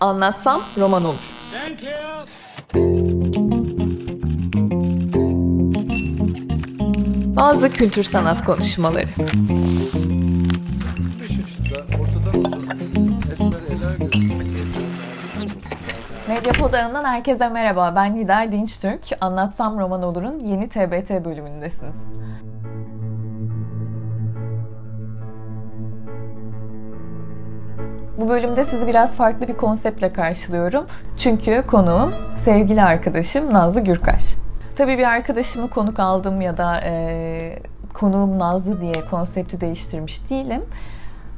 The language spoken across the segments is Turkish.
Anlatsam roman olur. Bazı kültür sanat konuşmaları. Medyapod ağından herkese merhaba. Ben Hidar Dinçtürk. Anlatsam Roman Olur'un yeni TBT bölümündesiniz. Bölümde sizi biraz farklı bir konseptle karşılıyorum. Çünkü konuğum sevgili arkadaşım Nazlı Gürkaş. Tabii bir arkadaşımı konuk aldım ya da e, konuğum Nazlı diye konsepti değiştirmiş değilim.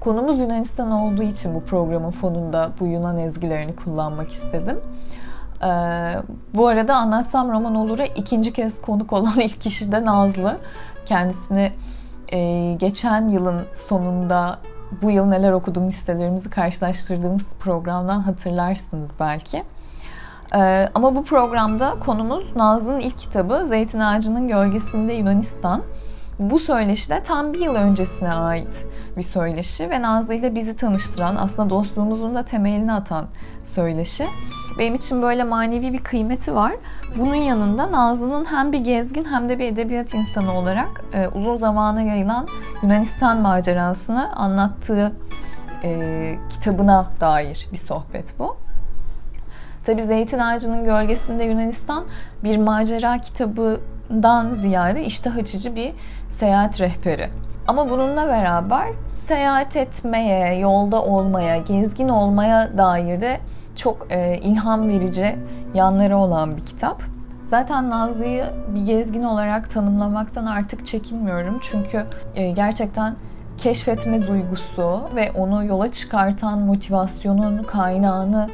Konumuz Yunanistan olduğu için bu programın fonunda bu Yunan ezgilerini kullanmak istedim. Ee, bu arada Anlatsam Roman Olur'a ikinci kez konuk olan ilk kişi de Nazlı. Kendisini e, geçen yılın sonunda bu yıl neler okudum listelerimizi karşılaştırdığımız programdan hatırlarsınız belki. Ee, ama bu programda konumuz Nazlı'nın ilk kitabı Zeytin Ağacı'nın Gölgesinde Yunanistan. Bu söyleşi de tam bir yıl öncesine ait bir söyleşi ve Nazlı ile bizi tanıştıran, aslında dostluğumuzun da temelini atan söyleşi. Benim için böyle manevi bir kıymeti var. Bunun yanında Nazlı'nın hem bir gezgin hem de bir edebiyat insanı olarak e, uzun zamana yayılan Yunanistan macerasını anlattığı e, kitabına dair bir sohbet bu. Tabi Zeytin Ağacı'nın Gölgesinde Yunanistan bir macera kitabından ziyade iştah açıcı bir seyahat rehberi. Ama bununla beraber seyahat etmeye, yolda olmaya, gezgin olmaya dair de çok e, ilham verici yanları olan bir kitap. Zaten Nazlı'yı bir gezgin olarak tanımlamaktan artık çekinmiyorum. Çünkü e, gerçekten keşfetme duygusu ve onu yola çıkartan motivasyonun kaynağını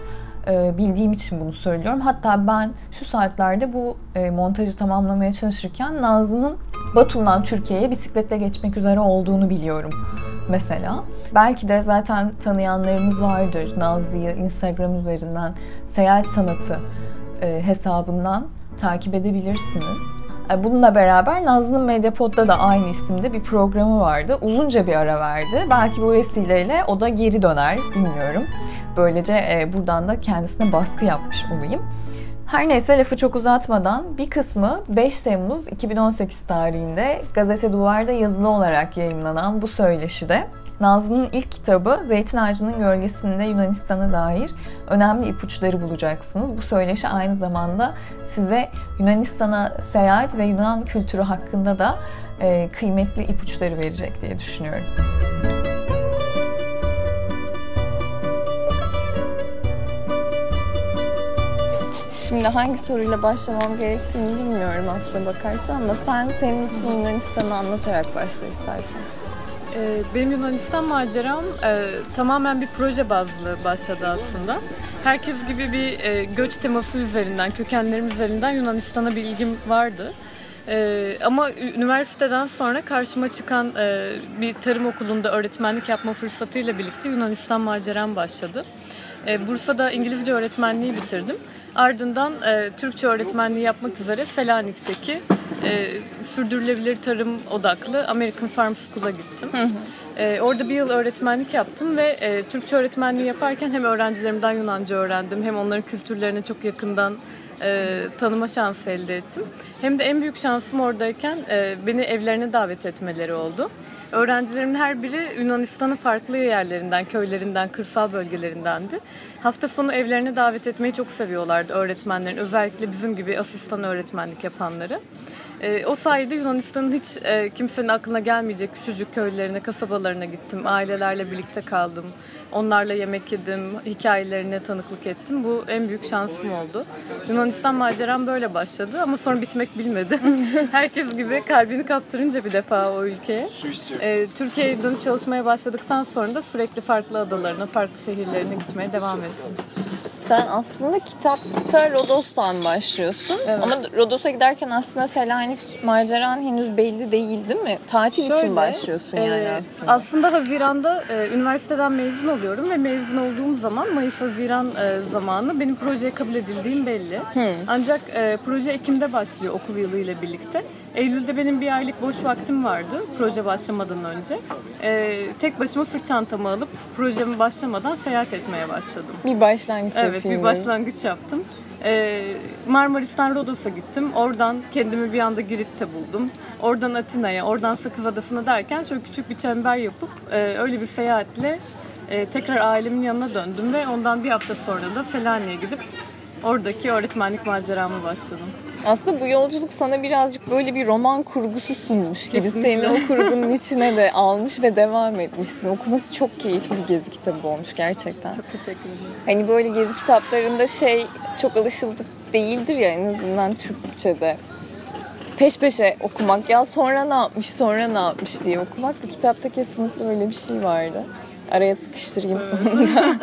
e, bildiğim için bunu söylüyorum. Hatta ben şu saatlerde bu e, montajı tamamlamaya çalışırken Nazlı'nın Batum'dan Türkiye'ye bisikletle geçmek üzere olduğunu biliyorum mesela. Belki de zaten tanıyanlarımız vardır Nazlı'yı Instagram üzerinden seyahat sanatı e, hesabından takip edebilirsiniz. E, bununla beraber Nazlı'nın Medyapod'da da aynı isimde bir programı vardı. Uzunca bir ara verdi. Belki bu vesileyle o da geri döner, bilmiyorum. Böylece e, buradan da kendisine baskı yapmış olayım. Her neyse lafı çok uzatmadan bir kısmı 5 Temmuz 2018 tarihinde Gazete Duvar'da yazılı olarak yayınlanan bu söyleşide Nazlı'nın ilk kitabı Zeytin Ağacı'nın Gölgesinde Yunanistan'a dair önemli ipuçları bulacaksınız. Bu söyleşi aynı zamanda size Yunanistan'a seyahat ve Yunan kültürü hakkında da e, kıymetli ipuçları verecek diye düşünüyorum. Şimdi hangi soruyla başlamam gerektiğini bilmiyorum aslında bakarsan ama sen senin için Yunanistan'ı anlatarak başla istersen. Ee, benim Yunanistan maceram e, tamamen bir proje bazlı başladı aslında. Herkes gibi bir e, göç teması üzerinden, kökenlerim üzerinden Yunanistan'a bir ilgim vardı. Ee, ama üniversiteden sonra karşıma çıkan e, bir tarım okulunda öğretmenlik yapma fırsatıyla birlikte Yunanistan maceram başladı. E, Bursa'da İngilizce öğretmenliği bitirdim. Ardından e, Türkçe öğretmenliği yapmak üzere Selanik'teki e, sürdürülebilir tarım odaklı American Farm School'a gittim. Hı hı. E, orada bir yıl öğretmenlik yaptım ve e, Türkçe öğretmenliği yaparken hem öğrencilerimden Yunanca öğrendim hem onların kültürlerine çok yakından e, tanıma şansı elde ettim. Hem de en büyük şansım oradayken e, beni evlerine davet etmeleri oldu. Öğrencilerimin her biri Yunanistan'ın farklı yerlerinden, köylerinden, kırsal bölgelerindendi. Hafta sonu evlerine davet etmeyi çok seviyorlardı öğretmenlerin. Özellikle bizim gibi asistan öğretmenlik yapanları. E, o sayede Yunanistan'ın hiç e, kimsenin aklına gelmeyecek küçücük köylerine, kasabalarına gittim. Ailelerle birlikte kaldım. Onlarla yemek yedim, hikayelerine tanıklık ettim. Bu en büyük şansım oldu. Yunanistan maceram böyle başladı ama sonra bitmek bilmedi. Herkes gibi kalbini kaptırınca bir defa o ülkeye. E, Türkiye'ye dönüp çalışmaya başladıktan sonra da sürekli farklı adalarına, farklı şehirlerine gitmeye devam ettim. Sen aslında kitapta Rodos'tan başlıyorsun. Evet. Ama Rodos'a giderken aslında Selanik maceran henüz belli değil değil mi? Tatil Şöyle, için başlıyorsun yani e, aslında. Aslında Haziran'da e, üniversiteden mezun oluyorum ve mezun olduğum zaman Mayıs-Haziran e, zamanı benim projeye kabul edildiğim belli. Hmm. Ancak e, proje Ekim'de başlıyor okul yılı ile birlikte. Eylül'de benim bir aylık boş vaktim vardı proje başlamadan önce. Ee, tek başıma sırt çantamı alıp projemi başlamadan seyahat etmeye başladım. Bir başlangıç Evet yapayım bir dedim. başlangıç yaptım. Ee, Marmaris'ten Rodos'a gittim. Oradan kendimi bir anda Girit'te buldum. Oradan Atina'ya, oradan Sakız Adası'na derken şöyle küçük bir çember yapıp e, öyle bir seyahatle e, tekrar ailemin yanına döndüm ve ondan bir hafta sonra da Selanik'e gidip oradaki öğretmenlik maceramı başladım. Aslında bu yolculuk sana birazcık böyle bir roman kurgusu sunmuş gibi. Kesinlikle. Seni o kurgunun içine de almış ve devam etmişsin. Okuması çok keyifli bir gezi kitabı olmuş gerçekten. Çok teşekkür ederim. Hani böyle gezi kitaplarında şey çok alışıldık değildir ya en azından Türkçe'de. Peş peşe okumak ya sonra ne yapmış sonra ne yapmış diye okumak. Bu kitapta kesinlikle öyle bir şey vardı. Araya sıkıştırayım onu da.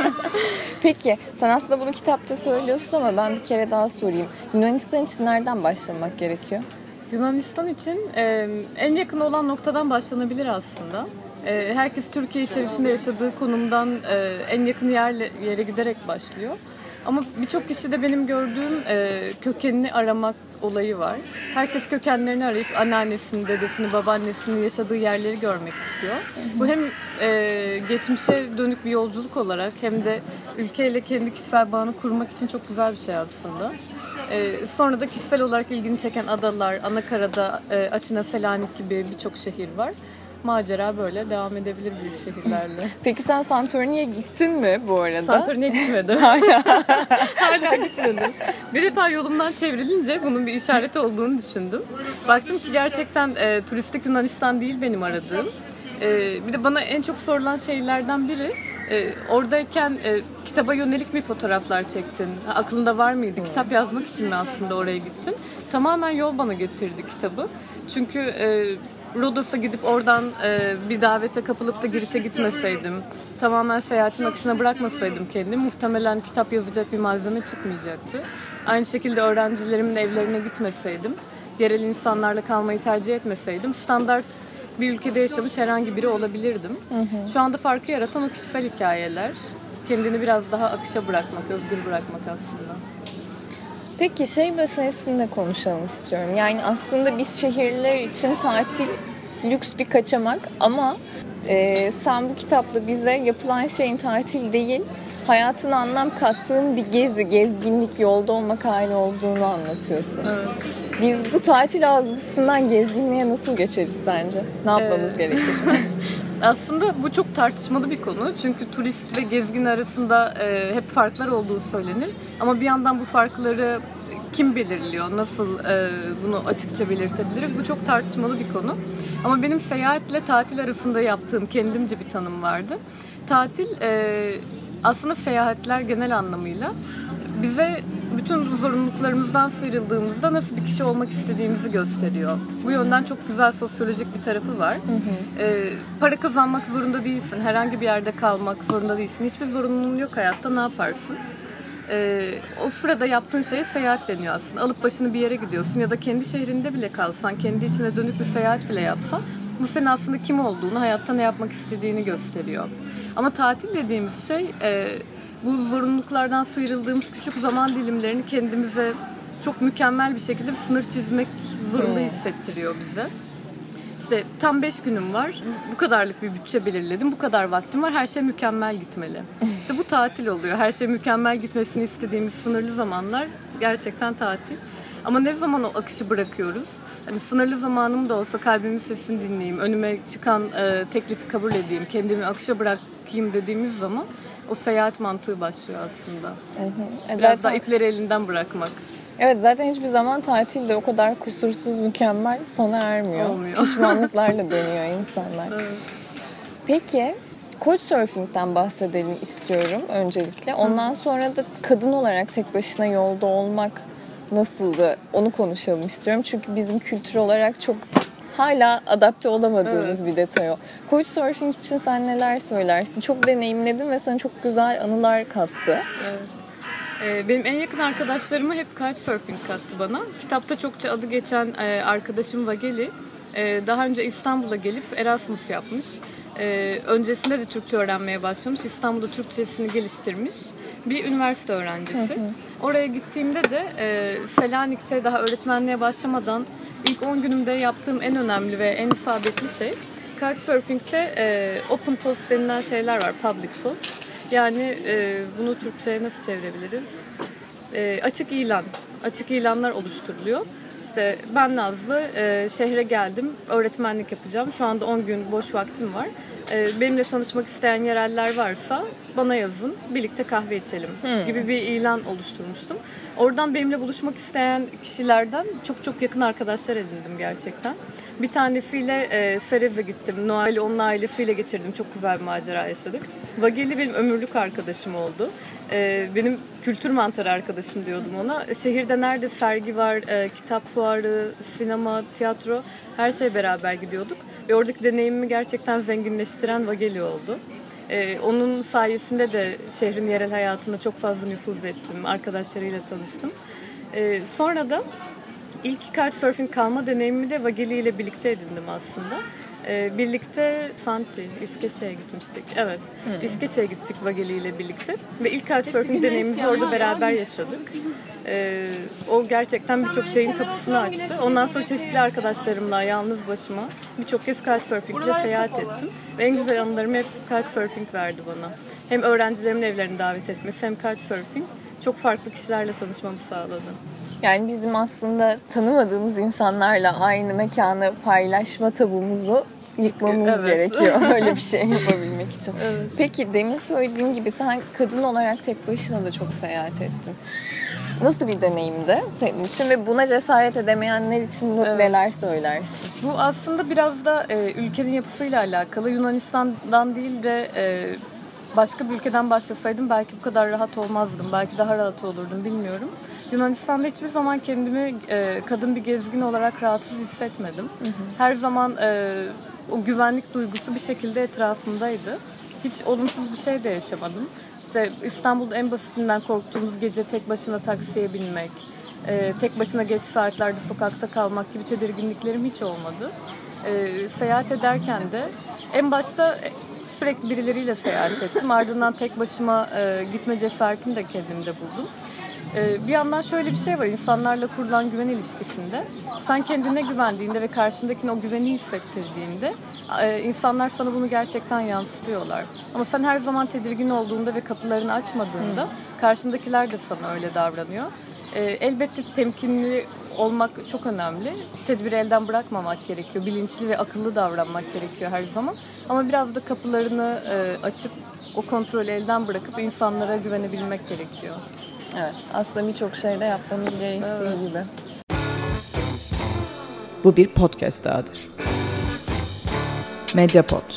Peki sen aslında bunu kitapta söylüyorsun ama ben bir kere daha sorayım. Yunanistan için nereden başlamak gerekiyor? Yunanistan için e, en yakın olan noktadan başlanabilir aslında. E, herkes Türkiye içerisinde yaşadığı konumdan e, en yakın yerle, yere giderek başlıyor. Ama birçok kişide benim gördüğüm e, kökenini aramak olayı var. Herkes kökenlerini arayıp anneannesini, dedesini, babaannesini yaşadığı yerleri görmek istiyor. Bu hem e, geçmişe dönük bir yolculuk olarak hem de ülkeyle kendi kişisel bağını kurmak için çok güzel bir şey aslında. Ee, sonra da kişisel olarak ilgini çeken adalar, Anakara'da, e, Atina, Selanik gibi birçok şehir var. Macera böyle devam edebilir büyük şehirlerle. Peki sen Santorini'ye gittin mi bu arada? Santorini'ye gitmedim. Hala. Hala gitmedim. Bir defa yolumdan çevrilince bunun bir işareti olduğunu düşündüm. Baktım ki gerçekten e, turistik Yunanistan değil benim aradığım. E, bir de bana en çok sorulan şeylerden biri e, oradayken e, kitaba yönelik mi fotoğraflar çektin? Ha, Aklında var mıydı? Kitap yazmak için mi aslında oraya gittin? Tamamen yol bana getirdi kitabı. Çünkü e, Rodos'a gidip oradan e, bir davete kapılıp da Girit'e gitmeseydim, tamamen seyahatin akışına bırakmasaydım kendimi muhtemelen kitap yazacak bir malzeme çıkmayacaktı. Aynı şekilde öğrencilerimin evlerine gitmeseydim, yerel insanlarla kalmayı tercih etmeseydim standart bir ülkede yaşamış herhangi biri olabilirdim. Şu anda farkı yaratan o kişisel hikayeler. Kendini biraz daha akışa bırakmak, özgür bırakmak aslında. Peki şey meselesini de konuşalım istiyorum. Yani aslında biz şehirler için tatil lüks bir kaçamak ama e, sen bu kitapla bize yapılan şeyin tatil değil, hayatına anlam kattığın bir gezi, gezginlik, yolda olmak hali olduğunu anlatıyorsun. Evet. Biz bu tatil algısından gezginliğe nasıl geçeriz sence? Ne yapmamız Ee, gerekir? Aslında bu çok tartışmalı bir konu. Çünkü turist ve gezgin arasında e, hep farklar olduğu söylenir. Ama bir yandan bu farkları kim belirliyor? Nasıl e, bunu açıkça belirtebiliriz? Bu çok tartışmalı bir konu. Ama benim seyahatle tatil arasında yaptığım kendimce bir tanım vardı. Tatil e, aslında seyahatler genel anlamıyla bize bütün zorunluluklarımızdan sıyrıldığımızda nasıl bir kişi olmak istediğimizi gösteriyor. Bu yönden çok güzel sosyolojik bir tarafı var. Ee, para kazanmak zorunda değilsin. Herhangi bir yerde kalmak zorunda değilsin. Hiçbir zorunluluğun yok hayatta. Ne yaparsın? Ee, o sırada yaptığın şeye seyahat deniyor aslında. Alıp başını bir yere gidiyorsun ya da kendi şehrinde bile kalsan, kendi içine dönük bir seyahat bile yapsan bu senin aslında kim olduğunu, hayatta ne yapmak istediğini gösteriyor. Ama tatil dediğimiz şey e, bu zorunluluklardan sıyrıldığımız küçük zaman dilimlerini kendimize çok mükemmel bir şekilde bir sınır çizmek zorunda hissettiriyor bize. İşte tam 5 günüm var. Bu kadarlık bir bütçe belirledim. Bu kadar vaktim var. Her şey mükemmel gitmeli. İşte bu tatil oluyor. Her şey mükemmel gitmesini istediğimiz sınırlı zamanlar gerçekten tatil. Ama ne zaman o akışı bırakıyoruz? Hani sınırlı zamanım da olsa kalbimin sesini dinleyeyim, önüme çıkan e, teklifi kabul edeyim, kendimi akışa bırakayım dediğimiz zaman o seyahat mantığı başlıyor aslında. E, Biraz daha zaten, ipleri elinden bırakmak. evet zaten hiçbir zaman tatil de o kadar kusursuz, mükemmel sona ermiyor. Olmuyor. Pişmanlıklarla dönüyor insanlar. Evet. Peki Couchsurfing'den bahsedelim istiyorum öncelikle. Ondan sonra da kadın olarak tek başına yolda olmak nasıldı onu konuşalım istiyorum. Çünkü bizim kültür olarak çok hala adapte olamadığımız Evet. bir detay o. Couchsurfing için sen neler söylersin? Çok deneyimledim ve sana çok güzel anılar kattı. Evet. Ee, Benim en yakın arkadaşlarımı hep kitesurfing kattı bana. Kitapta çokça adı geçen e, arkadaşım Vageli e, daha önce İstanbul'a gelip Erasmus yapmış. E, Öncesinde de Türkçe öğrenmeye başlamış. İstanbul'da Türkçesini geliştirmiş bir üniversite öğrencisi. Oraya gittiğimde de e, Selanik'te daha öğretmenliğe başlamadan ilk 10 günümde yaptığım en önemli ve en isabetli şey Couchsurfing'de e, open post denilen şeyler var, public post. Yani e, bunu Türkçe'ye nasıl çevirebiliriz? E, açık ilan, açık ilanlar oluşturuluyor. İşte ben Nazlı, e, şehre geldim, öğretmenlik yapacağım. Şu anda 10 gün boş vaktim var. E, benimle tanışmak isteyen yereller varsa bana yazın, birlikte kahve içelim hmm. gibi bir ilan oluşturmuştum. Oradan benimle buluşmak isteyen kişilerden çok çok yakın arkadaşlar edindim gerçekten. Bir tanesiyle e, Serez'e gittim. Noel'i onun ailesiyle geçirdim. Çok güzel bir macera yaşadık. Vageli benim ömürlük arkadaşım oldu. E, benim kültür mantarı arkadaşım diyordum ona. Şehirde nerede sergi var, e, kitap fuarı, sinema, tiyatro her şey beraber gidiyorduk. Ve oradaki deneyimimi gerçekten zenginleştiren Vageli oldu. Ee, onun sayesinde de şehrin yerel hayatına çok fazla nüfuz ettim. Arkadaşlarıyla tanıştım. Ee, sonra da ilk Couchsurfing kalma deneyimimi de Vageli ile birlikte edindim aslında. Ee, birlikte Santi, İskeçe'ye gitmiştik. Evet, hmm. İskeçe'ye gittik Vageli ile birlikte. Ve ilk Couchsurfing deneyimimizi orada beraber yaşadık. Ee, o gerçekten birçok şeyin kapısını açtı. Ondan sonra çeşitli arkadaşlarımla, yalnız başıma birçok kez Couchsurfing ile seyahat ettim. Ve en güzel anılarımı hep Couchsurfing verdi bana. Hem öğrencilerimin evlerine davet etmesi hem Couchsurfing çok farklı kişilerle tanışmamı sağladı. Yani bizim aslında tanımadığımız insanlarla aynı mekanı paylaşma tabumuzu yıkmamız evet. gerekiyor öyle bir şey yapabilmek için. Evet. Peki demin söylediğim gibi sen kadın olarak tek başına da çok seyahat ettin. Nasıl bir deneyimdi senin için ve buna cesaret edemeyenler için evet. neler söylersin? Bu aslında biraz da e, ülkenin yapısıyla alakalı. Yunanistan'dan değil de e, başka bir ülkeden başlasaydım belki bu kadar rahat olmazdım. Belki daha rahat olurdum bilmiyorum. Yunanistan'da hiçbir zaman kendimi e, kadın bir gezgin olarak rahatsız hissetmedim. Hı hı. Her zaman e, o güvenlik duygusu bir şekilde etrafımdaydı. Hiç olumsuz bir şey de yaşamadım. İşte İstanbul'da en basitinden korktuğumuz gece tek başına taksiye binmek, e, tek başına geç saatlerde sokakta kalmak gibi tedirginliklerim hiç olmadı. E, seyahat ederken de en başta sürekli birileriyle seyahat ettim. Ardından tek başıma e, gitme cesaretini de kendimde buldum. Ee, bir yandan şöyle bir şey var insanlarla kurulan güven ilişkisinde. Sen kendine güvendiğinde ve karşındakine o güveni hissettirdiğinde e, insanlar sana bunu gerçekten yansıtıyorlar. Ama sen her zaman tedirgin olduğunda ve kapılarını açmadığında hmm. karşındakiler de sana öyle davranıyor. Ee, elbette temkinli olmak çok önemli. Tedbiri elden bırakmamak gerekiyor. Bilinçli ve akıllı davranmak gerekiyor her zaman. Ama biraz da kapılarını e, açıp o kontrolü elden bırakıp insanlara güvenebilmek gerekiyor. Evet. Aslında birçok şeyde yapmamız gerektiği evet. gibi. Bu bir podcast dahadır. Mediapod.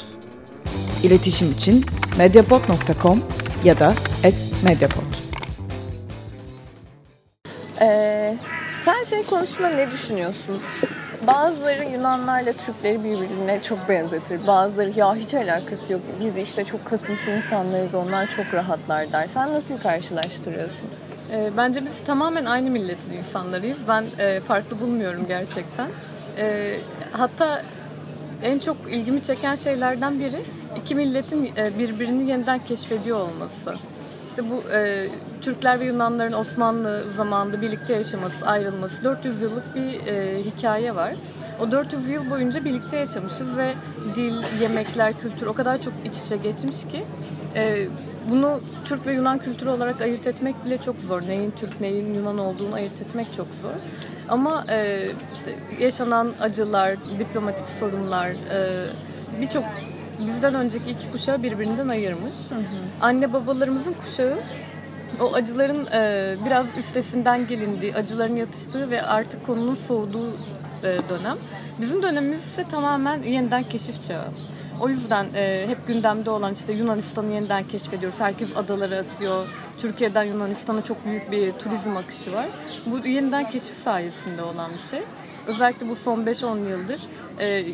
İletişim için mediapod.com ya da @mediapod. Ee, sen şey konusunda ne düşünüyorsun? Bazıları Yunanlarla Türkleri birbirine çok benzetir. Bazıları ya hiç alakası yok. Biz işte çok kasıntı insanlarız, onlar çok rahatlar der. Sen nasıl karşılaştırıyorsun? E, bence biz tamamen aynı milletin insanlarıyız. Ben e, farklı bulmuyorum gerçekten. E, hatta en çok ilgimi çeken şeylerden biri iki milletin e, birbirini yeniden keşfediyor olması. İşte bu e, Türkler ve Yunanların Osmanlı zamanında birlikte yaşaması, ayrılması 400 yıllık bir e, hikaye var. O 400 yıl boyunca birlikte yaşamışız ve dil, yemekler, kültür o kadar çok iç içe geçmiş ki e, bunu Türk ve Yunan kültürü olarak ayırt etmek bile çok zor. Neyin Türk, neyin Yunan olduğunu ayırt etmek çok zor. Ama e, işte yaşanan acılar, diplomatik sorunlar, e, birçok bizden önceki iki kuşağı birbirinden ayırmış. Hı hı. Anne babalarımızın kuşağı o acıların e, biraz üstesinden gelindiği, acıların yatıştığı ve artık konunun soğuduğu e, dönem. Bizim dönemimiz ise tamamen yeniden keşif çağı. O yüzden e, hep gündemde olan işte Yunanistan'ı yeniden keşfediyoruz. Herkes adalara akıyor. Türkiye'den Yunanistan'a çok büyük bir turizm akışı var. Bu yeniden keşif sayesinde olan bir şey. Özellikle bu son 5-10 yıldır e,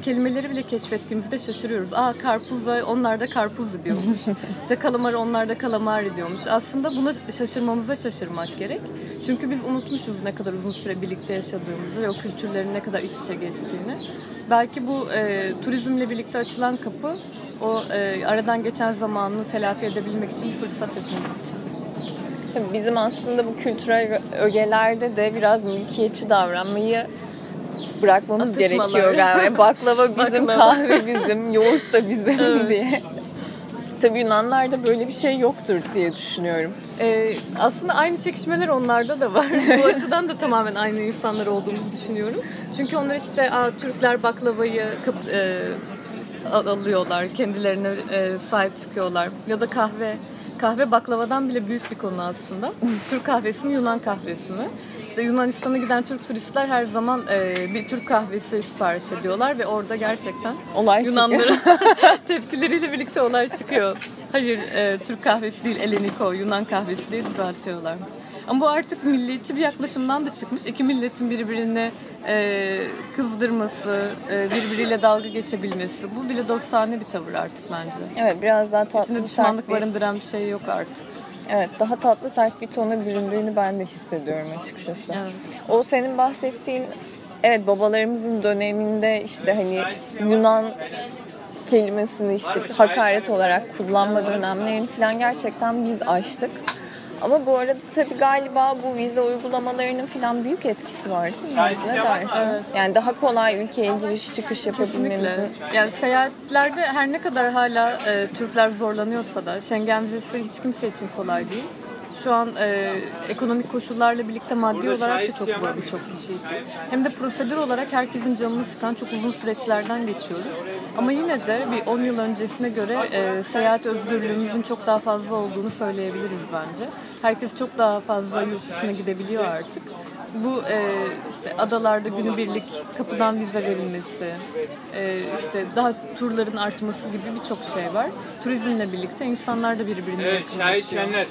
kelimeleri bile keşfettiğimizde şaşırıyoruz. Aa karpuz var, onlar da karpuz diyormuş. işte kalamar onlar da kalamar diyormuş. Aslında buna şaşırmamıza şaşırmak gerek. Çünkü biz unutmuşuz ne kadar uzun süre birlikte yaşadığımızı ve o kültürlerin ne kadar iç içe geçtiğini. Belki bu e, turizmle birlikte açılan kapı o e, aradan geçen zamanını telafi edebilmek için bir fırsat hepimiz için. Bizim aslında bu kültürel ögelerde de biraz mülkiyetçi davranmayı bırakmamız Atışmalar. gerekiyor galiba. Baklava bizim, Baklava. kahve bizim, yoğurt da bizim diye. Tabii Yunanlarda böyle bir şey yoktur diye düşünüyorum. Ee, aslında aynı çekişmeler onlarda da var. Bu açıdan da tamamen aynı insanlar olduğumuzu düşünüyorum. Çünkü onlar işte Aa, Türkler baklavayı e, al- alıyorlar, kendilerine e, sahip çıkıyorlar. Ya da kahve. Kahve baklavadan bile büyük bir konu aslında. Türk kahvesi mi, Yunan kahvesi mi? İşte Yunanistan'a giden Türk turistler her zaman e, bir Türk kahvesi sipariş ediyorlar ve orada gerçekten Olay çıkıyor. Yunanların tepkileriyle birlikte olay çıkıyor. Hayır e, Türk kahvesi değil Eleniko Yunan kahvesi diye düzeltiyorlar. Ama bu artık milliyetçi bir yaklaşımdan da çıkmış. İki milletin birbirini e, kızdırması, e, birbiriyle dalga geçebilmesi. Bu bile dostane bir tavır artık bence. Evet biraz daha İçinde tatlı sert düşmanlık bir, barındıran bir şey yok artık. Evet daha tatlı sert bir tona büründüğünü ben de hissediyorum açıkçası. Evet. O senin bahsettiğin evet babalarımızın döneminde işte hani Yunan kelimesini işte hakaret olarak kullanma dönemlerini falan gerçekten biz aştık. Ama bu arada tabii galiba bu vize uygulamalarının falan büyük etkisi var değil mi? Ne dersin? Yani daha kolay ülkeye giriş çıkış yapabilmemizin. Kesinlikle. Yani seyahatlerde her ne kadar hala e, Türkler zorlanıyorsa da Schengen vizesi hiç kimse için kolay değil. Şu an e, ekonomik koşullarla birlikte maddi olarak da çok zor birçok kişi için. Hem de prosedür olarak herkesin canını sıkan çok uzun süreçlerden geçiyoruz. Ama yine de bir 10 yıl öncesine göre e, seyahat özgürlüğümüzün çok daha fazla olduğunu söyleyebiliriz bence. Herkes çok daha fazla yurt dışına gidebiliyor artık. Bu e, işte adalarda günübirlik kapıdan vize verilmesi, e, işte daha turların artması gibi birçok şey var. Turizmle birlikte insanlar da birbirine Evet, çay yakınlaşıyor. içenler.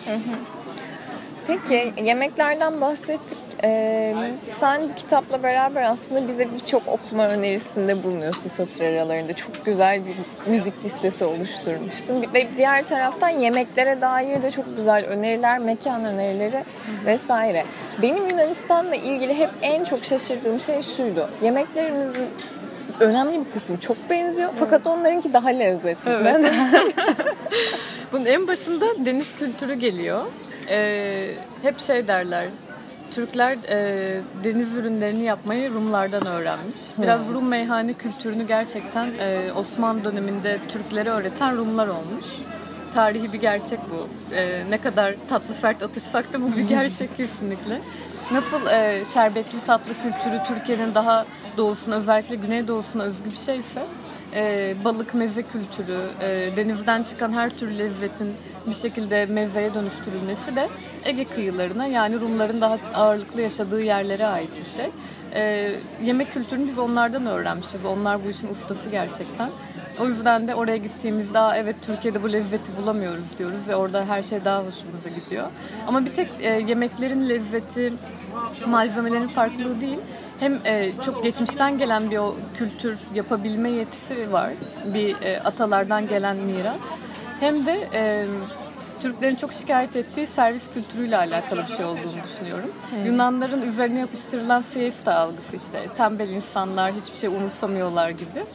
Peki yemeklerden bahsettik. Ee, sen bu kitapla beraber aslında bize birçok okuma önerisinde bulunuyorsun satır aralarında. Çok güzel bir müzik listesi oluşturmuşsun. Ve diğer taraftan yemeklere dair de çok güzel öneriler, mekan önerileri vesaire. Benim Yunanistan'la ilgili hep en çok şaşırdığım şey şuydu. Yemeklerimizin önemli bir kısmı çok benziyor fakat onlarınki daha lezzetli. Evet. Bunun en başında deniz kültürü geliyor. Ee, hep şey derler. Türkler e, deniz ürünlerini yapmayı Rumlardan öğrenmiş. Biraz Rum meyhane kültürünü gerçekten e, Osmanlı döneminde Türklere öğreten Rumlar olmuş. Tarihi bir gerçek bu. E, ne kadar tatlı sert atışsak da bu bir gerçek kesinlikle. Nasıl e, şerbetli tatlı kültürü Türkiye'nin daha doğusuna özellikle güneydoğusuna özgü bir şeyse e, balık meze kültürü, e, denizden çıkan her türlü lezzetin bir şekilde mezeye dönüştürülmesi de Ege kıyılarına yani Rumların daha ağırlıklı yaşadığı yerlere ait bir şey. E, yemek kültürünü biz onlardan öğrenmişiz. Onlar bu işin ustası gerçekten. O yüzden de oraya gittiğimizde "Aa, evet Türkiye'de bu lezzeti bulamıyoruz diyoruz ve orada her şey daha hoşumuza gidiyor. Ama bir tek e, yemeklerin lezzeti, malzemelerin farklılığı değil. Hem e, çok geçmişten gelen bir o kültür yapabilme yetisi var. Bir e, atalardan gelen miras. Hem de e, Türklerin çok şikayet ettiği servis kültürüyle alakalı bir şey olduğunu düşünüyorum. Yunanların üzerine yapıştırılan siesta algısı işte tembel insanlar hiçbir şey umursamıyorlar gibi.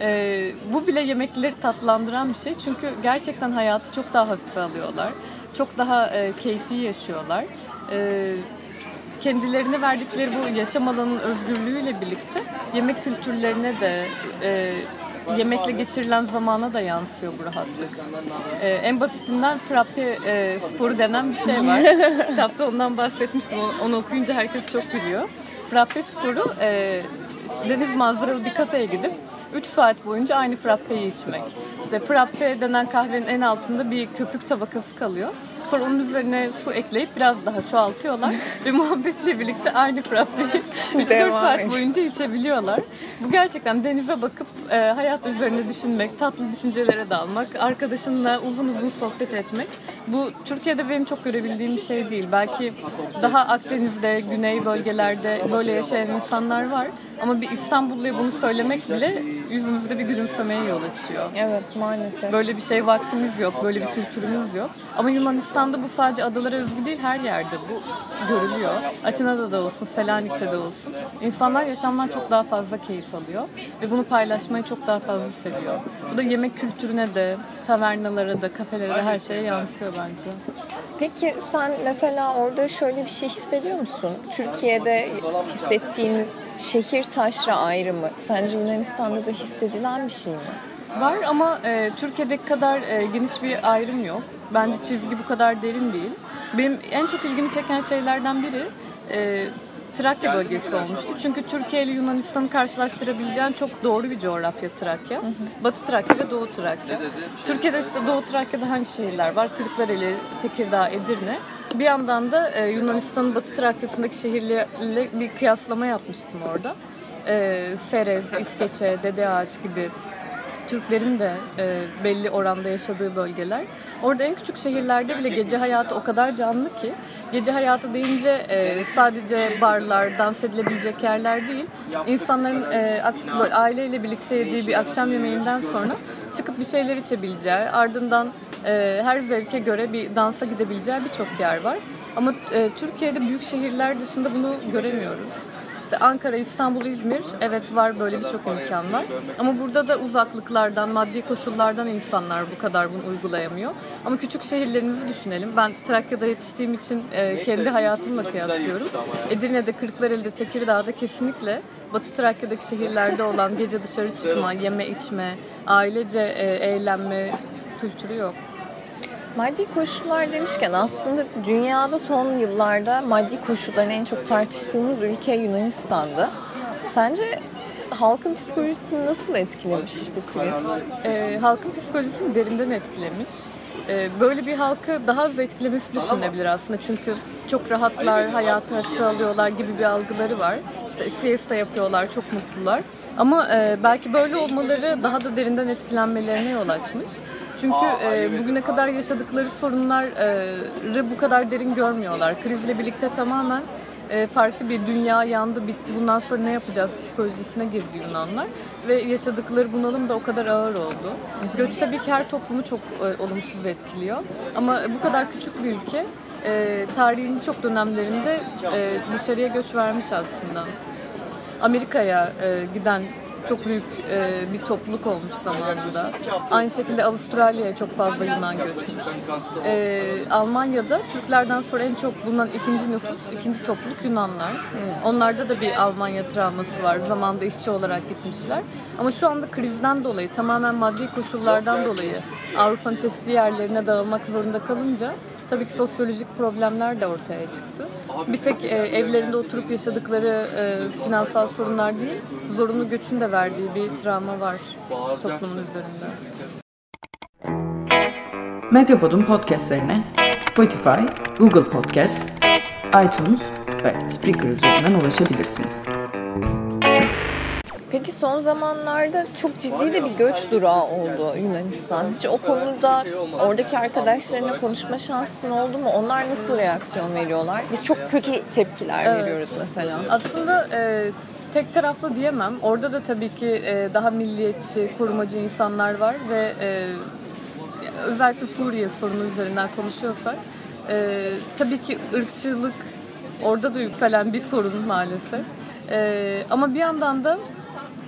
E, bu bile yemekleri tatlandıran bir şey çünkü gerçekten hayatı çok daha hafife alıyorlar. Çok daha e, keyfi yaşıyorlar. E, kendilerine verdikleri bu yaşam alanının özgürlüğüyle birlikte yemek kültürlerine de e, yemekle geçirilen zamana da yansıyor bu rahatlık. E, en basitinden frappe e, sporu denen bir şey var. Kitapta ondan bahsetmiştim. Onu, onu okuyunca herkes çok gülüyor. Frappe sporu e, işte deniz manzaralı bir kafeye gidip 3 saat boyunca aynı frappeyi içmek. İşte frappe denen kahvenin en altında bir köpük tabakası kalıyor. Sonra onun üzerine su ekleyip biraz daha çoğaltıyorlar ve muhabbetle birlikte aynı frappeyi 3-4 Devam saat boyunca içebiliyorlar. Bu gerçekten denize bakıp e, hayat üzerine düşünmek, tatlı düşüncelere dalmak, arkadaşınla uzun uzun sohbet etmek. Bu Türkiye'de benim çok görebildiğim bir şey değil. Belki daha Akdeniz'de, güney bölgelerde böyle yaşayan insanlar var. Ama bir İstanbulluya bunu söylemek bile yüzümüzde bir gülümsemeye yol açıyor. Evet maalesef. Böyle bir şey vaktimiz yok, böyle bir kültürümüz yok. Ama Yunanistan'da bu sadece adalara özgü değil, her yerde bu görülüyor. Atina'da da olsun, Selanik'te de olsun. İnsanlar yaşamdan çok daha fazla keyif alıyor ve bunu paylaşmayı çok daha fazla seviyor. Bu da yemek kültürüne de, tavernalara da, kafelere de her şeye yansıyor bence. Peki sen mesela orada şöyle bir şey hissediyor musun? Türkiye'de hissettiğimiz şehir taşra ayrımı sence Yunanistan'da da hissedilen bir şey mi? Var ama e, Türkiye'deki kadar e, geniş bir ayrım yok. Bence çizgi bu kadar derin değil. Benim en çok ilgimi çeken şeylerden biri e, Trakya bölgesi olmuştu. Çünkü Türkiye ile Yunanistan'ı karşılaştırabileceğin çok doğru bir coğrafya Trakya. Batı Trakya ve Doğu Trakya. Türkiye'de işte Doğu Trakya'da hangi şehirler var? Kırklareli, Tekirdağ, Edirne. Bir yandan da e, Yunanistan'ın Batı Trakya'sındaki şehirlerle bir kıyaslama yapmıştım orada. E, Serez, İskeçe, Dede Ağaç gibi Türklerin de e, belli oranda yaşadığı bölgeler. Orada en küçük şehirlerde bile gece hayatı o kadar canlı ki gece hayatı deyince e, sadece barlar, dans edilebilecek yerler değil. İnsanların e, aileyle birlikte yediği bir akşam yemeğinden sonra çıkıp bir şeyler içebileceği, ardından e, her zevke göre bir dansa gidebileceği birçok yer var. Ama e, Türkiye'de büyük şehirler dışında bunu göremiyoruz. İşte Ankara, İstanbul, İzmir evet var böyle birçok imkan var. Ama burada da uzaklıklardan, maddi koşullardan insanlar bu kadar bunu uygulayamıyor. Ama küçük şehirlerimizi düşünelim. Ben Trakya'da yetiştiğim için e, kendi hayatımla kıyaslıyorum. Edirne'de, Kırklareli'de, Tekirdağ'da kesinlikle Batı Trakya'daki şehirlerde olan gece dışarı çıkma, yeme içme, ailece e, eğlenme kültürü yok. Maddi koşullar demişken aslında dünyada son yıllarda maddi koşulların en çok tartıştığımız ülke Yunanistan'dı. Sence halkın psikolojisini nasıl etkilemiş bu kriz? e, halkın psikolojisini derinden etkilemiş. E, böyle bir halkı daha az etkilemesi düşünülebilir aslında. Çünkü çok rahatlar, hayatı hafife gibi bir algıları var. İşte siesta yapıyorlar, çok mutlular. Ama e, belki böyle olmaları daha da derinden etkilenmelerine yol açmış. Çünkü e, bugüne kadar yaşadıkları sorunları bu kadar derin görmüyorlar. Krizle birlikte tamamen e, farklı bir dünya yandı bitti bundan sonra ne yapacağız psikolojisine girdi Yunanlar ve yaşadıkları bunalım da o kadar ağır oldu. Göç tabii ki her toplumu çok e, olumsuz etkiliyor ama bu kadar küçük bir ülke e, tarihin çok dönemlerinde e, dışarıya göç vermiş aslında. Amerika'ya e, giden çok büyük e, bir topluluk olmuş zamanında. Aynı şekilde Avustralya'ya çok fazla Yunan göçmüş. E, Almanya'da Türklerden sonra en çok bulunan ikinci nüfus, ikinci topluluk Yunanlar. Onlarda da bir Almanya travması var. Zamanında işçi olarak gitmişler. Ama şu anda krizden dolayı, tamamen maddi koşullardan dolayı Avrupa'nın çeşitli yerlerine dağılmak zorunda kalınca tabii ki sosyolojik problemler de ortaya çıktı. Bir tek e, evlerinde oturup yaşadıkları e, finansal sorunlar değil, zorunlu göçün de verdiği bir travma var toplumun üzerinde. Medyapod'un podcastlerine Spotify, Google Podcast, iTunes ve Spreaker üzerinden ulaşabilirsiniz. Peki son zamanlarda çok ciddi de bir göç durağı oldu Yunanistan. Hiç o konuda oradaki arkadaşlarına konuşma şansın oldu mu? Onlar nasıl reaksiyon veriyorlar? Biz çok kötü tepkiler Evet. veriyoruz mesela. Aslında e, tek taraflı diyemem. Orada da tabii ki e, daha milliyetçi, korumacı insanlar var ve e, özellikle Suriye sorunu üzerinden konuşuyorsak e, tabii ki ırkçılık orada da yükselen bir sorun maalesef. E, ama bir yandan da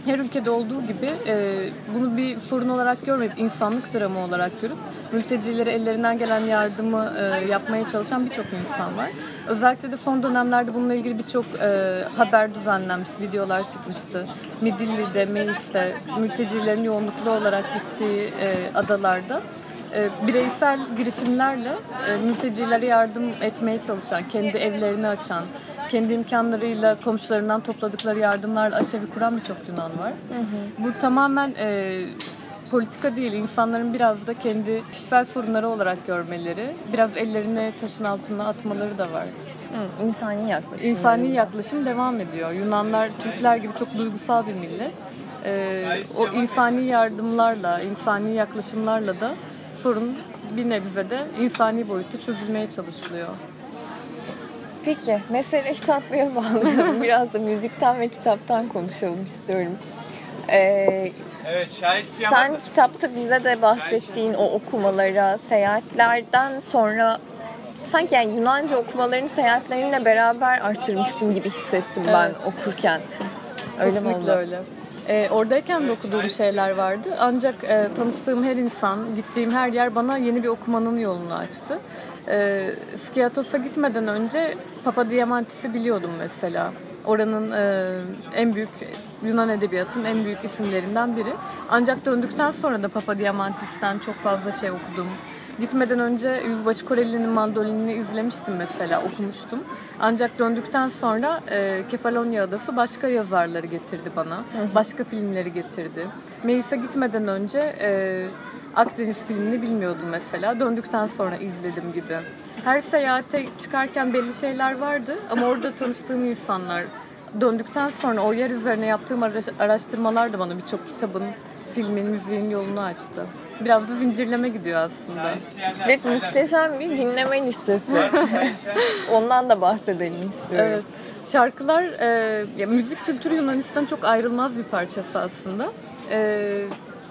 her ülkede olduğu gibi e, bunu bir sorun olarak görmeyip insanlık dramı olarak görüp mültecilere ellerinden gelen yardımı e, yapmaya çalışan birçok insan var. Özellikle de son dönemlerde bununla ilgili birçok e, haber düzenlenmişti, videolar çıkmıştı. Midilli'de, Meis'te mültecilerin yoğunluklu olarak gittiği e, adalarda e, bireysel girişimlerle e, mültecilere yardım etmeye çalışan, kendi evlerini açan, kendi imkanlarıyla komşularından topladıkları yardımlarla aşevi kuran birçok Yunan var. Bu tamamen e, politika değil, insanların biraz da kendi kişisel sorunları olarak görmeleri, biraz ellerini taşın altına atmaları da var. Hı, insani yaklaşım. İnsani yaklaşım devam ediyor. Yunanlar, Türkler gibi çok duygusal bir millet. Ee, o insani yardımlarla, insani yaklaşımlarla da sorun bir nebze de insani boyutta çözülmeye çalışılıyor. Peki meseleyi tatlıya bağlayalım. Biraz da müzikten ve kitaptan konuşalım istiyorum. Ee, Evet, sen kitapta bize de bahsettiğin o okumalara, seyahatlerden sonra sanki yani Yunanca okumalarını seyahatlerinle beraber arttırmışsın gibi hissettim ben Evet. okurken. Öyle mi Kesinlikle oldu? öyle. Ee, oradayken de okuduğum şeyler vardı. Ancak e, tanıştığım her insan, gittiğim her yer bana yeni bir okumanın yolunu açtı. E, Skiatos'a gitmeden önce Papa Diamantis'i biliyordum mesela. Oranın e, en büyük Yunan edebiyatının en büyük isimlerinden biri. Ancak döndükten sonra da Papa Diamantis'ten çok fazla şey okudum. Gitmeden önce Yüzbaşı Koreli'nin mandolinini izlemiştim mesela, okumuştum. Ancak döndükten sonra e, Kefalonya Adası başka yazarları getirdi bana. Başka filmleri getirdi. Meis'e gitmeden önce e, Akdeniz filmini bilmiyordum mesela. Döndükten sonra izledim gibi. Her seyahate çıkarken belli şeyler vardı ama orada tanıştığım insanlar döndükten sonra o yer üzerine yaptığım araştırmalar da bana birçok kitabın, filmin, müziğin yolunu açtı. Biraz da zincirleme gidiyor aslında. Ve muhteşem bir dinleme listesi. Ondan da bahsedelim istiyorum. Evet. Şarkılar, e, ya, müzik kültürü Yunanistan çok ayrılmaz bir parçası aslında. E,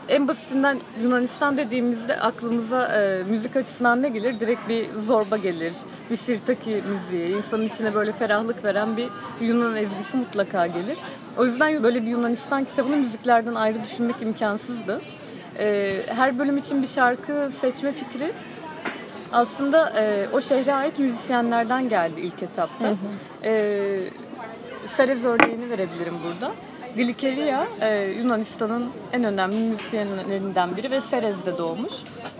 en basitinden Yunanistan dediğimizde aklımıza e, müzik açısından ne gelir? Direkt bir zorba gelir. Bir sirtaki müziği. insanın içine böyle ferahlık veren bir Yunan ezgisi mutlaka gelir. O yüzden böyle bir Yunanistan kitabını müziklerden ayrı düşünmek imkansızdı. E, her bölüm için bir şarkı seçme fikri aslında e, o şehre ait müzisyenlerden geldi ilk etapta. Hı hı. E, Serez örneğini verebilirim burada. Glikeria e, Yunanistan'ın en önemli müzisyenlerinden biri ve Serez'de doğmuş.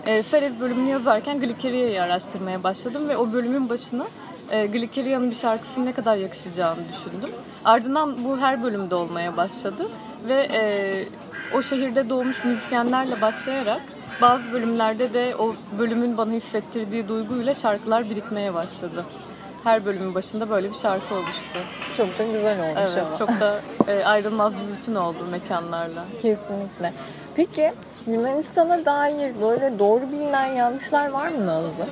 E, Serez bölümünü yazarken Glikeria'yı araştırmaya başladım ve o bölümün başına e, Glikeria'nın bir şarkısının ne kadar yakışacağını düşündüm. Ardından bu her bölümde olmaya başladı ve e, o şehirde doğmuş müzisyenlerle başlayarak bazı bölümlerde de o bölümün bana hissettirdiği duyguyla şarkılar birikmeye başladı her bölümün başında böyle bir şarkı oluştu. Çok da güzel olmuş evet, ama. Çok da e, ayrılmaz bir bütün oldu mekanlarla. Kesinlikle. Peki Yunanistan'a dair böyle doğru bilinen yanlışlar var mı Nazlı?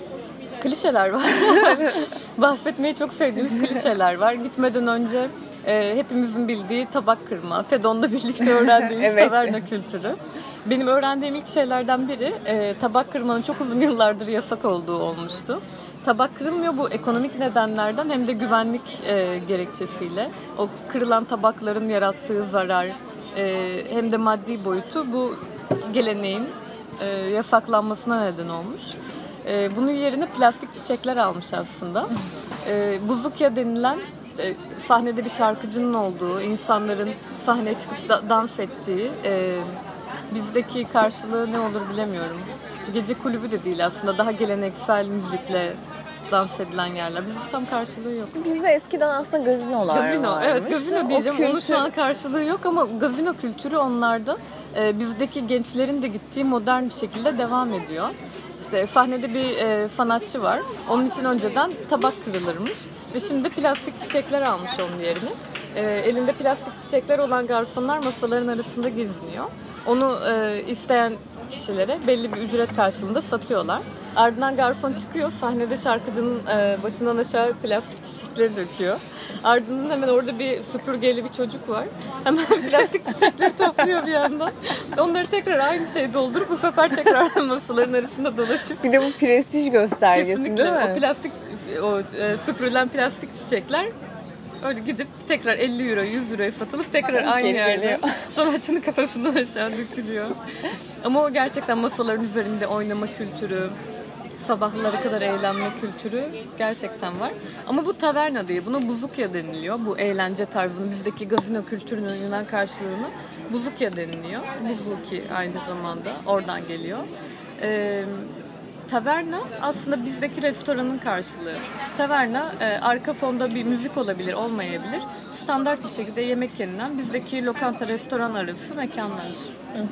Klişeler var. Bahsetmeyi çok sevdiğimiz klişeler var. Gitmeden önce e, hepimizin bildiği tabak kırma, Fedon'la birlikte öğrendiğimiz evet. taverna kültürü. Benim öğrendiğim ilk şeylerden biri e, tabak kırmanın çok uzun yıllardır yasak olduğu olmuştu tabak kırılmıyor bu ekonomik nedenlerden hem de güvenlik e, gerekçesiyle. O kırılan tabakların yarattığı zarar e, hem de maddi boyutu bu geleneğin e, yasaklanmasına neden olmuş. E, bunun yerine plastik çiçekler almış aslında. E, buzukya denilen işte sahnede bir şarkıcının olduğu, insanların sahneye çıkıp da, dans ettiği e, bizdeki karşılığı ne olur bilemiyorum. Gece kulübü de değil aslında daha geleneksel müzikle dans edilen yerler. Bizde tam karşılığı yok. Bizde eskiden aslında gazinolar gazino, varmış. Evet gazino diyeceğim. kültür... Onun şu an karşılığı yok ama gazino kültürü onlarda e, bizdeki gençlerin de gittiği modern bir şekilde devam ediyor. İşte sahnede bir e, sanatçı var. Onun için önceden tabak kırılırmış. Ve şimdi plastik çiçekler almış onun yerini. E, elinde plastik çiçekler olan garsonlar masaların arasında geziniyor. Onu e, isteyen kişilere belli bir ücret karşılığında satıyorlar. Ardından garson çıkıyor. Sahnede şarkıcının e, başından aşağı plastik çiçekleri döküyor. Ardından hemen orada bir süpürgeli bir çocuk var. Hemen plastik çiçekleri topluyor bir yandan. Onları tekrar aynı şey doldurup bu sefer tekrar masaların arasında dolaşıp. Bir de bu prestij göstergesi Kesinlikle. değil mi? O plastik o e, süpürülen plastik çiçekler öyle gidip tekrar 50 euro 100 euroya satılıp tekrar aynı yerde sanatçının kafasından aşağı dökülüyor. Ama o gerçekten masaların üzerinde oynama kültürü, sabahlara kadar eğlenme kültürü gerçekten var. Ama bu taverna değil, buna buzukya deniliyor. Bu eğlence tarzının bizdeki gazino kültürünün Yunan karşılığını buzukya deniliyor. Buzuki aynı zamanda oradan geliyor. Ee, taverna aslında bizdeki restoranın karşılığı. Taverna e, arka fonda bir müzik olabilir, olmayabilir. Standart bir şekilde yemek yenilen bizdeki lokanta restoran arası mekanlar. Hı hı.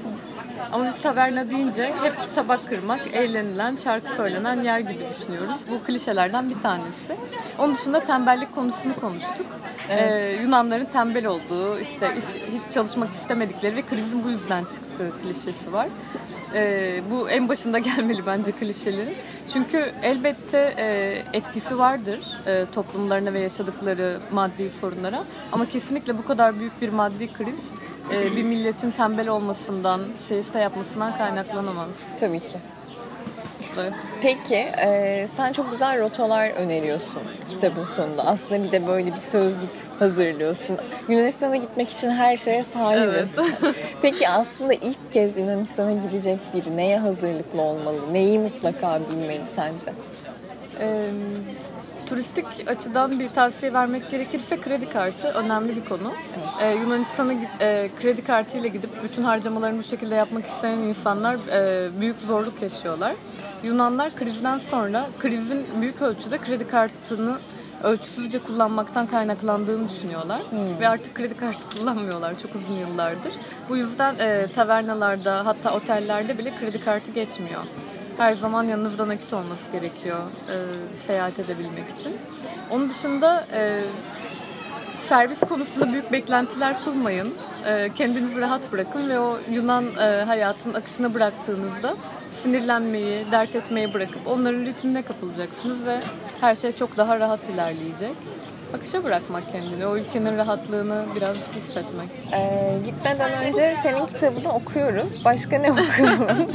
Ama biz taverna deyince hep tabak kırmak, eğlenilen, şarkı söylenen yer gibi düşünüyoruz. Bu klişelerden bir tanesi. Onun dışında tembellik konusunu konuştuk. Evet. Ee, Yunanların tembel olduğu, işte iş, hiç çalışmak istemedikleri ve krizin bu yüzden çıktığı klişesi var. Ee, bu en başında gelmeli bence klişelerin. Çünkü elbette e, etkisi vardır e, toplumlarına ve yaşadıkları maddi sorunlara. Ama kesinlikle bu kadar büyük bir maddi kriz e, bir milletin tembel olmasından, siesta yapmasından kaynaklanamaz. Tabii ki. Peki e, sen çok güzel rotalar öneriyorsun kitabın sonunda. Aslında bir de böyle bir sözlük hazırlıyorsun. Yunanistan'a gitmek için her şeye sahibiz. Evet. Peki aslında ilk kez Yunanistan'a gidecek biri neye hazırlıklı olmalı? Neyi mutlaka bilmeli sence? Ee, turistik açıdan bir tavsiye vermek gerekirse kredi kartı önemli bir konu. Ee, Yunanistan'a e, kredi kartıyla gidip bütün harcamalarını bu şekilde yapmak isteyen insanlar e, büyük zorluk yaşıyorlar. Yunanlar krizden sonra krizin büyük ölçüde kredi kartını ölçüsüzce kullanmaktan kaynaklandığını düşünüyorlar. Hmm. Ve artık kredi kartı kullanmıyorlar çok uzun yıllardır. Bu yüzden e, tavernalarda hatta otellerde bile kredi kartı geçmiyor. Her zaman yanınızda nakit olması gerekiyor e, seyahat edebilmek için. Onun dışında e, servis konusunda büyük beklentiler kurmayın. E, kendinizi rahat bırakın ve o Yunan e, hayatın akışına bıraktığınızda sinirlenmeyi, dert etmeyi bırakıp onların ritmine kapılacaksınız ve her şey çok daha rahat ilerleyecek. Akışa bırakmak kendini, o ülkenin rahatlığını biraz hissetmek. Ee, gitmeden önce senin kitabını okuyoruz. Başka ne okuyalım?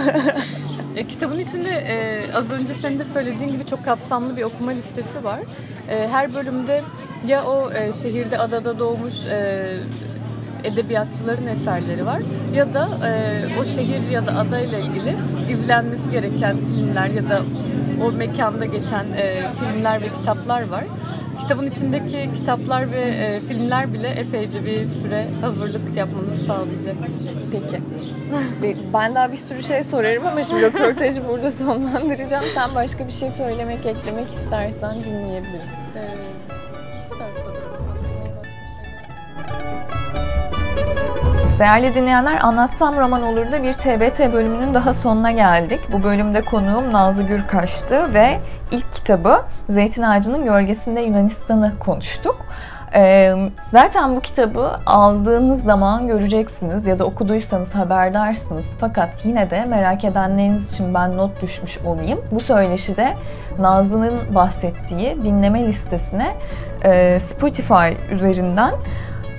e, kitabın içinde e, az önce senin de söylediğin gibi çok kapsamlı bir okuma listesi var. E, her bölümde ya o e, şehirde adada doğmuş e, edebiyatçıların eserleri var ya da e, o şehir ya da adayla ilgili izlenmesi gereken filmler ya da o mekanda geçen e, filmler ve kitaplar var. Kitabın içindeki kitaplar ve e, filmler bile epeyce bir süre hazırlık yapmanızı sağlayacaktır. Peki. ben daha bir sürü şey sorarım ama şimdi röportajı burada sonlandıracağım. Sen başka bir şey söylemek, eklemek istersen dinleyebilirim. Ee, Değerli dinleyenler Anlatsam Roman olur da bir TBT bölümünün daha sonuna geldik. Bu bölümde konuğum Nazlı Gürkaş'tı ve ilk kitabı Zeytin Ağacı'nın Gölgesinde Yunanistan'ı konuştuk. Zaten bu kitabı aldığınız zaman göreceksiniz ya da okuduysanız haberdarsınız. Fakat yine de merak edenleriniz için ben not düşmüş olayım. Bu söyleşide Nazlı'nın bahsettiği dinleme listesine Spotify üzerinden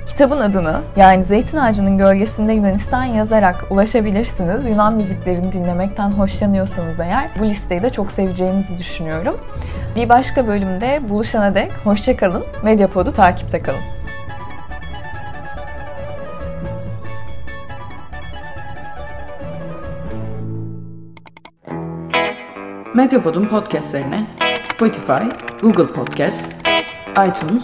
Kitabın adını yani Zeytin Ağacı'nın Gölgesinde Yunanistan yazarak ulaşabilirsiniz. Yunan müziklerini dinlemekten hoşlanıyorsanız eğer bu listeyi de çok seveceğinizi düşünüyorum. Bir başka bölümde buluşana dek hoşçakalın. Medyapod'u takipte kalın. Medyapod'un podcastlerine Spotify, Google Podcast, iTunes